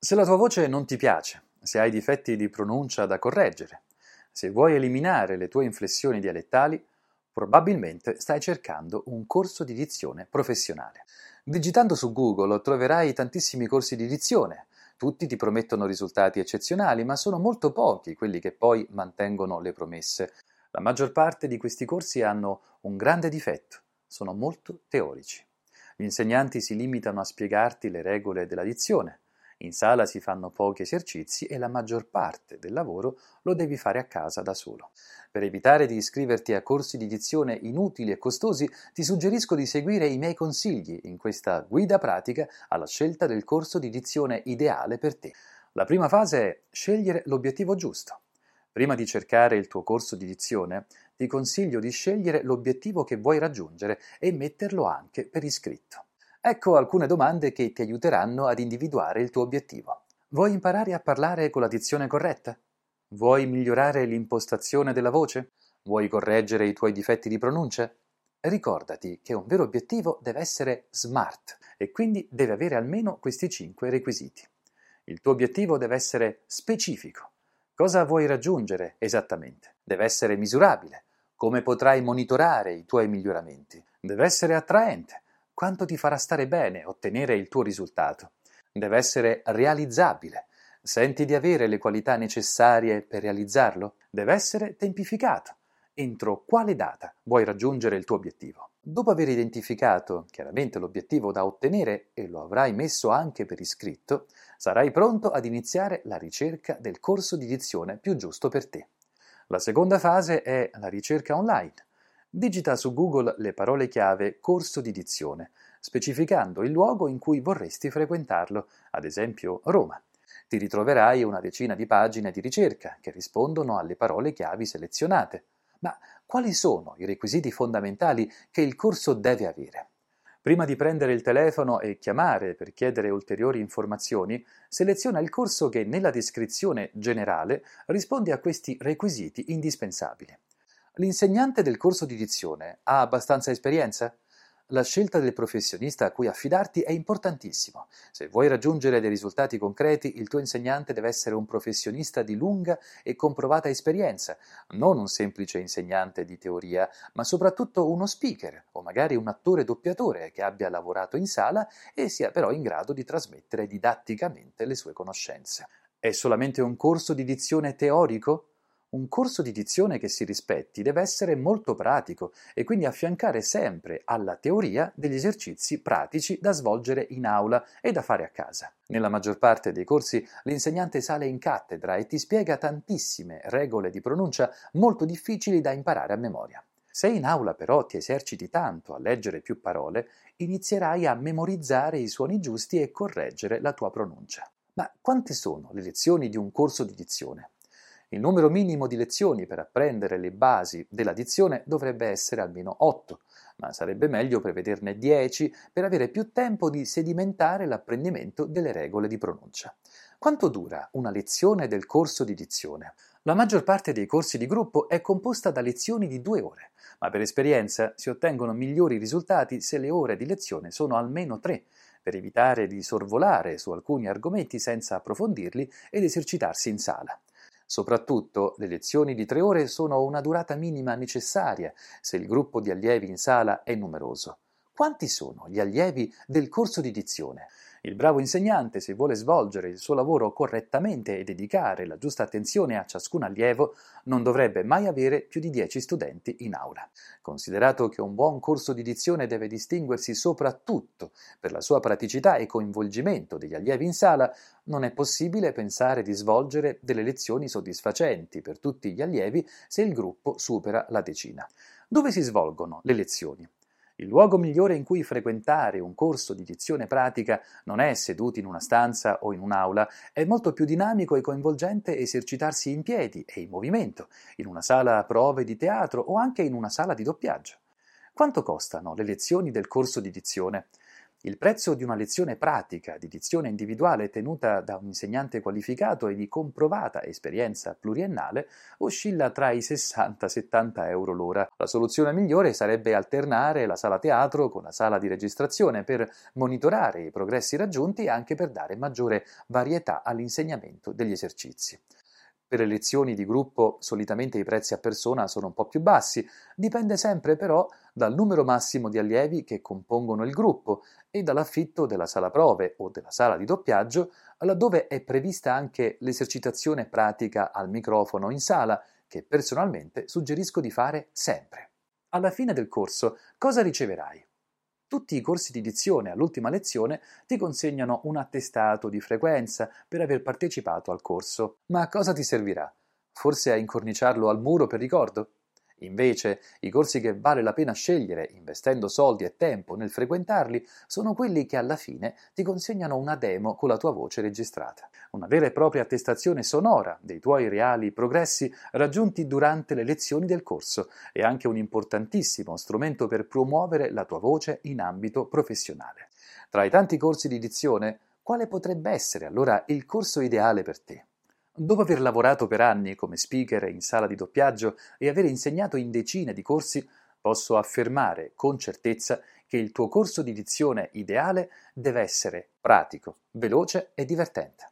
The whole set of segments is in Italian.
Se la tua voce non ti piace, se hai difetti di pronuncia da correggere, se vuoi eliminare le tue inflessioni dialettali, probabilmente stai cercando un corso di dizione professionale. Digitando su Google troverai tantissimi corsi di dizione. Tutti ti promettono risultati eccezionali, ma sono molto pochi quelli che poi mantengono le promesse. La maggior parte di questi corsi hanno un grande difetto, sono molto teorici. Gli insegnanti si limitano a spiegarti le regole della dizione. In sala si fanno pochi esercizi e la maggior parte del lavoro lo devi fare a casa da solo. Per evitare di iscriverti a corsi di dizione inutili e costosi, ti suggerisco di seguire i miei consigli in questa guida pratica alla scelta del corso di dizione ideale per te. La prima fase è scegliere l'obiettivo giusto. Prima di cercare il tuo corso di dizione, ti consiglio di scegliere l'obiettivo che vuoi raggiungere e metterlo anche per iscritto. Ecco alcune domande che ti aiuteranno ad individuare il tuo obiettivo. Vuoi imparare a parlare con la dizione corretta? Vuoi migliorare l'impostazione della voce? Vuoi correggere i tuoi difetti di pronuncia? Ricordati che un vero obiettivo deve essere smart e quindi deve avere almeno questi cinque requisiti. Il tuo obiettivo deve essere specifico. Cosa vuoi raggiungere esattamente? Deve essere misurabile. Come potrai monitorare i tuoi miglioramenti? Deve essere attraente. Quanto ti farà stare bene ottenere il tuo risultato? Deve essere realizzabile. Senti di avere le qualità necessarie per realizzarlo? Deve essere tempificato. Entro quale data vuoi raggiungere il tuo obiettivo? Dopo aver identificato chiaramente l'obiettivo da ottenere e lo avrai messo anche per iscritto, sarai pronto ad iniziare la ricerca del corso di dizione più giusto per te. La seconda fase è la ricerca online. Digita su Google le parole chiave corso di dizione, specificando il luogo in cui vorresti frequentarlo, ad esempio Roma. Ti ritroverai una decina di pagine di ricerca che rispondono alle parole chiavi selezionate. Ma quali sono i requisiti fondamentali che il corso deve avere? Prima di prendere il telefono e chiamare per chiedere ulteriori informazioni, seleziona il corso che nella descrizione generale risponde a questi requisiti indispensabili. L'insegnante del corso di dizione ha abbastanza esperienza? La scelta del professionista a cui affidarti è importantissimo. Se vuoi raggiungere dei risultati concreti, il tuo insegnante deve essere un professionista di lunga e comprovata esperienza, non un semplice insegnante di teoria, ma soprattutto uno speaker o magari un attore doppiatore che abbia lavorato in sala e sia però in grado di trasmettere didatticamente le sue conoscenze. È solamente un corso di dizione teorico? Un corso di dizione che si rispetti deve essere molto pratico e quindi affiancare sempre alla teoria degli esercizi pratici da svolgere in aula e da fare a casa. Nella maggior parte dei corsi l'insegnante sale in cattedra e ti spiega tantissime regole di pronuncia molto difficili da imparare a memoria. Se in aula però ti eserciti tanto a leggere più parole, inizierai a memorizzare i suoni giusti e correggere la tua pronuncia. Ma quante sono le lezioni di un corso di dizione? Il numero minimo di lezioni per apprendere le basi della dizione dovrebbe essere almeno 8, ma sarebbe meglio prevederne 10 per avere più tempo di sedimentare l'apprendimento delle regole di pronuncia. Quanto dura una lezione del corso di dizione? La maggior parte dei corsi di gruppo è composta da lezioni di due ore, ma per esperienza si ottengono migliori risultati se le ore di lezione sono almeno tre, per evitare di sorvolare su alcuni argomenti senza approfondirli ed esercitarsi in sala. Soprattutto le lezioni di tre ore sono una durata minima necessaria se il gruppo di allievi in sala è numeroso. Quanti sono gli allievi del corso di dizione? Il bravo insegnante, se vuole svolgere il suo lavoro correttamente e dedicare la giusta attenzione a ciascun allievo, non dovrebbe mai avere più di 10 studenti in aula. Considerato che un buon corso di dizione deve distinguersi soprattutto per la sua praticità e coinvolgimento degli allievi in sala, non è possibile pensare di svolgere delle lezioni soddisfacenti per tutti gli allievi se il gruppo supera la decina. Dove si svolgono le lezioni? Il luogo migliore in cui frequentare un corso di dizione pratica non è seduti in una stanza o in un'aula, è molto più dinamico e coinvolgente esercitarsi in piedi e in movimento, in una sala prove di teatro o anche in una sala di doppiaggio. Quanto costano le lezioni del corso di dizione? Il prezzo di una lezione pratica di dizione individuale tenuta da un insegnante qualificato e di comprovata esperienza pluriennale oscilla tra i 60 e 70 euro l'ora. La soluzione migliore sarebbe alternare la sala teatro con la sala di registrazione per monitorare i progressi raggiunti e anche per dare maggiore varietà all'insegnamento degli esercizi. Per le lezioni di gruppo solitamente i prezzi a persona sono un po' più bassi, dipende sempre però dal numero massimo di allievi che compongono il gruppo e dall'affitto della sala prove o della sala di doppiaggio, laddove è prevista anche l'esercitazione pratica al microfono in sala, che personalmente suggerisco di fare sempre. Alla fine del corso cosa riceverai? Tutti i corsi di dizione all'ultima lezione ti consegnano un attestato di frequenza per aver partecipato al corso. Ma a cosa ti servirà? Forse a incorniciarlo al muro per ricordo? Invece, i corsi che vale la pena scegliere, investendo soldi e tempo nel frequentarli, sono quelli che alla fine ti consegnano una demo con la tua voce registrata, una vera e propria attestazione sonora dei tuoi reali progressi raggiunti durante le lezioni del corso e anche un importantissimo strumento per promuovere la tua voce in ambito professionale. Tra i tanti corsi di dizione, quale potrebbe essere allora il corso ideale per te? Dopo aver lavorato per anni come speaker in sala di doppiaggio e aver insegnato in decine di corsi, posso affermare con certezza che il tuo corso di dizione ideale deve essere pratico, veloce e divertente.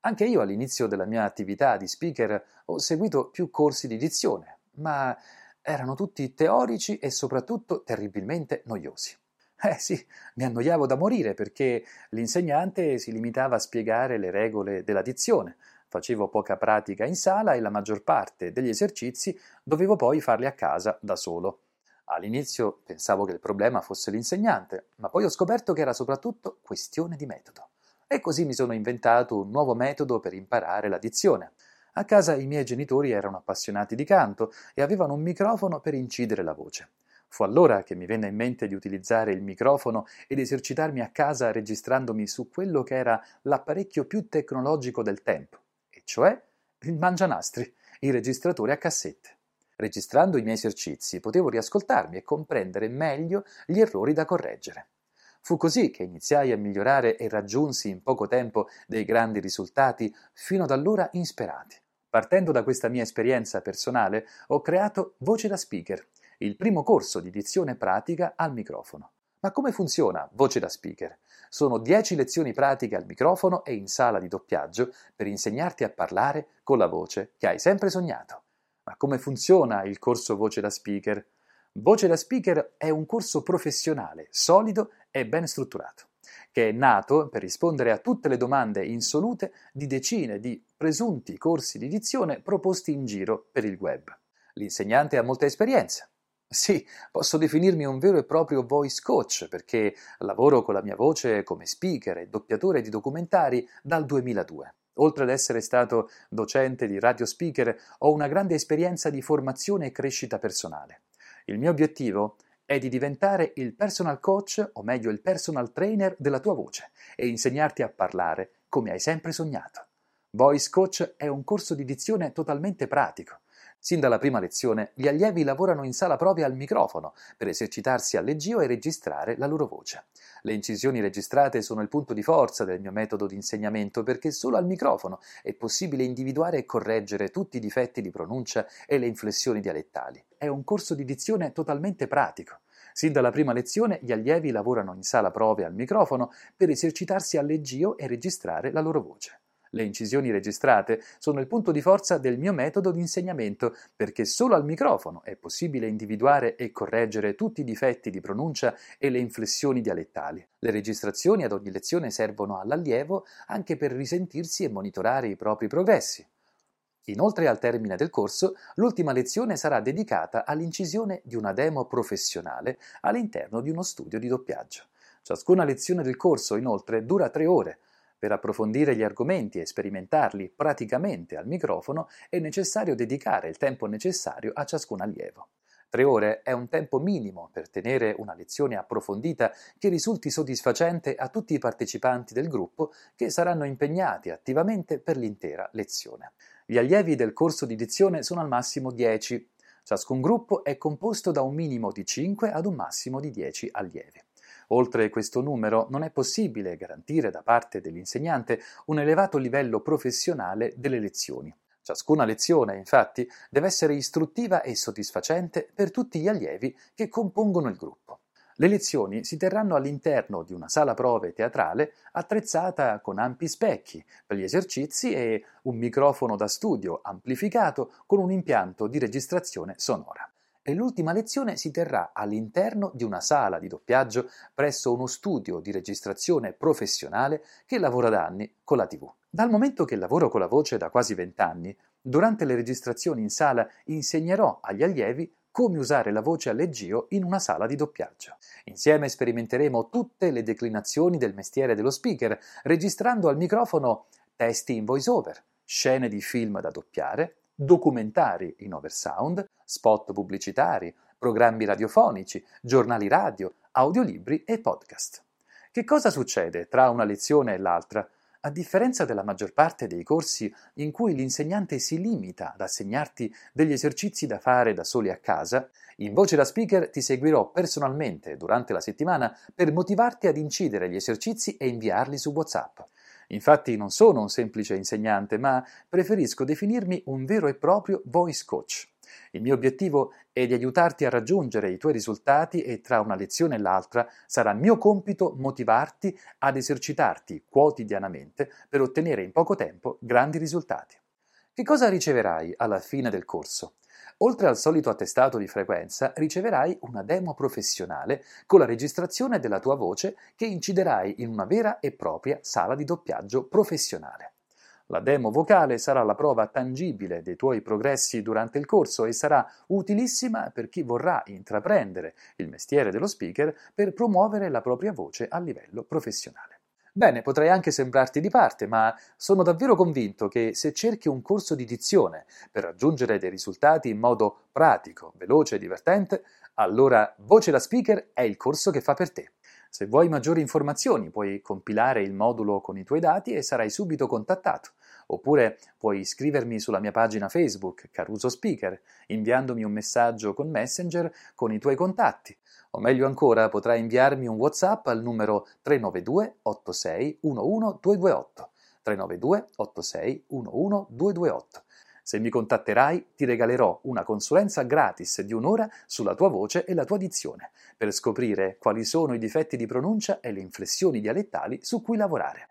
Anche io all'inizio della mia attività di speaker ho seguito più corsi di dizione, ma erano tutti teorici e soprattutto terribilmente noiosi. Eh sì, mi annoiavo da morire perché l'insegnante si limitava a spiegare le regole della dizione, Facevo poca pratica in sala e la maggior parte degli esercizi dovevo poi farli a casa da solo. All'inizio pensavo che il problema fosse l'insegnante, ma poi ho scoperto che era soprattutto questione di metodo. E così mi sono inventato un nuovo metodo per imparare la dizione. A casa i miei genitori erano appassionati di canto e avevano un microfono per incidere la voce. Fu allora che mi venne in mente di utilizzare il microfono ed esercitarmi a casa registrandomi su quello che era l'apparecchio più tecnologico del tempo, cioè il mangianastri, il registratore a cassette. Registrando i miei esercizi potevo riascoltarmi e comprendere meglio gli errori da correggere. Fu così che iniziai a migliorare e raggiunsi in poco tempo dei grandi risultati fino ad allora insperati. Partendo da questa mia esperienza personale, ho creato Voce da Speaker, il primo corso di dizione pratica al microfono. Ma come funziona Voce da Speaker? Sono 10 lezioni pratiche al microfono e in sala di doppiaggio per insegnarti a parlare con la voce che hai sempre sognato. Ma come funziona il corso Voce da Speaker? Voce da Speaker è un corso professionale, solido e ben strutturato, che è nato per rispondere a tutte le domande insolute di decine di presunti corsi di dizione proposti in giro per il web. L'insegnante ha molta esperienza, sì, posso definirmi un vero e proprio voice coach perché lavoro con la mia voce come speaker e doppiatore di documentari dal 2002. Oltre ad essere stato docente di radio speaker, ho una grande esperienza di formazione e crescita personale. Il mio obiettivo è di diventare il personal coach, o meglio il personal trainer della tua voce e insegnarti a parlare come hai sempre sognato. Voice Coach è un corso di dizione totalmente pratico Sin dalla prima lezione, gli allievi lavorano in sala prove al microfono per esercitarsi a leggio e registrare la loro voce. Le incisioni registrate sono il punto di forza del mio metodo di insegnamento perché solo al microfono è possibile individuare e correggere tutti i difetti di pronuncia e le inflessioni dialettali. È un corso di dizione totalmente pratico. Sin dalla prima lezione gli allievi lavorano in sala prove al microfono per esercitarsi a leggio e registrare la loro voce. Le incisioni registrate sono il punto di forza del mio metodo di insegnamento perché solo al microfono è possibile individuare e correggere tutti i difetti di pronuncia e le inflessioni dialettali. Le registrazioni ad ogni lezione servono all'allievo anche per risentirsi e monitorare i propri progressi. Inoltre, al termine del corso, l'ultima lezione sarà dedicata all'incisione di una demo professionale all'interno di uno studio di doppiaggio. Ciascuna lezione del corso, inoltre, dura tre ore, per approfondire gli argomenti e sperimentarli praticamente al microfono è necessario dedicare il tempo necessario a ciascun allievo. Tre ore è un tempo minimo per tenere una lezione approfondita che risulti soddisfacente a tutti i partecipanti del gruppo che saranno impegnati attivamente per l'intera lezione. Gli allievi del corso di dizione sono al massimo 10. Ciascun gruppo è composto da un minimo di 5 ad un massimo di 10 allievi. Oltre questo numero non è possibile garantire da parte dell'insegnante un elevato livello professionale delle lezioni. Ciascuna lezione, infatti, deve essere istruttiva e soddisfacente per tutti gli allievi che compongono il gruppo. Le lezioni si terranno all'interno di una sala prove teatrale attrezzata con ampi specchi per gli esercizi e un microfono da studio amplificato con un impianto di registrazione sonora. E l'ultima lezione si terrà all'interno di una sala di doppiaggio presso uno studio di registrazione professionale che lavora da anni con la TV. Dal momento che lavoro con la voce da quasi vent'anni, durante le registrazioni in sala insegnerò agli allievi come usare la voce a leggio in una sala di doppiaggio. Insieme sperimenteremo tutte le declinazioni del mestiere dello speaker, registrando al microfono testi in voiceover, scene di film da doppiare, documentari in oversound, spot pubblicitari, programmi radiofonici, giornali radio, audiolibri e podcast. Che cosa succede tra una lezione e l'altra? A differenza della maggior parte dei corsi in cui l'insegnante si limita ad assegnarti degli esercizi da fare da soli a casa, in voce da speaker ti seguirò personalmente durante la settimana per motivarti ad incidere gli esercizi e inviarli su WhatsApp. Infatti non sono un semplice insegnante, ma preferisco definirmi un vero e proprio voice coach. Il mio obiettivo è di aiutarti a raggiungere i tuoi risultati e tra una lezione e l'altra sarà mio compito motivarti ad esercitarti quotidianamente per ottenere in poco tempo grandi risultati. Che cosa riceverai alla fine del corso? Oltre al solito attestato di frequenza, riceverai una demo professionale con la registrazione della tua voce che inciderai in una vera e propria sala di doppiaggio professionale. La demo vocale sarà la prova tangibile dei tuoi progressi durante il corso e sarà utilissima per chi vorrà intraprendere il mestiere dello speaker per promuovere la propria voce a livello professionale. Bene, potrei anche sembrarti di parte, ma sono davvero convinto che se cerchi un corso di dizione per raggiungere dei risultati in modo pratico, veloce e divertente, allora Voce da Speaker è il corso che fa per te. Se vuoi maggiori informazioni puoi compilare il modulo con i tuoi dati e sarai subito contattato. Oppure puoi iscrivermi sulla mia pagina Facebook Caruso Speaker, inviandomi un messaggio con Messenger con i tuoi contatti. O meglio ancora, potrai inviarmi un WhatsApp al numero 392 86 11 228. 392 86 11 228. Se mi contatterai ti regalerò una consulenza gratis di un'ora sulla tua voce e la tua dizione, per scoprire quali sono i difetti di pronuncia e le inflessioni dialettali su cui lavorare.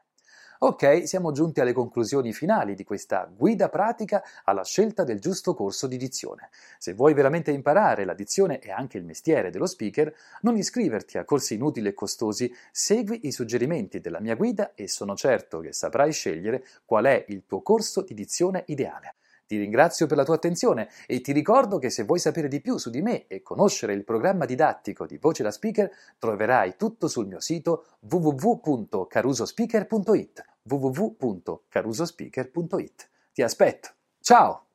Ok, siamo giunti alle conclusioni finali di questa guida pratica alla scelta del giusto corso di dizione. Se vuoi veramente imparare la dizione e anche il mestiere dello speaker, non iscriverti a corsi inutili e costosi, segui i suggerimenti della mia guida e sono certo che saprai scegliere qual è il tuo corso di dizione ideale. Ti ringrazio per la tua attenzione e ti ricordo che se vuoi sapere di più su di me e conoscere il programma didattico di Voce da Speaker, troverai tutto sul mio sito www.carusospeaker.it www.carusospeaker.it. Ti aspetto. Ciao!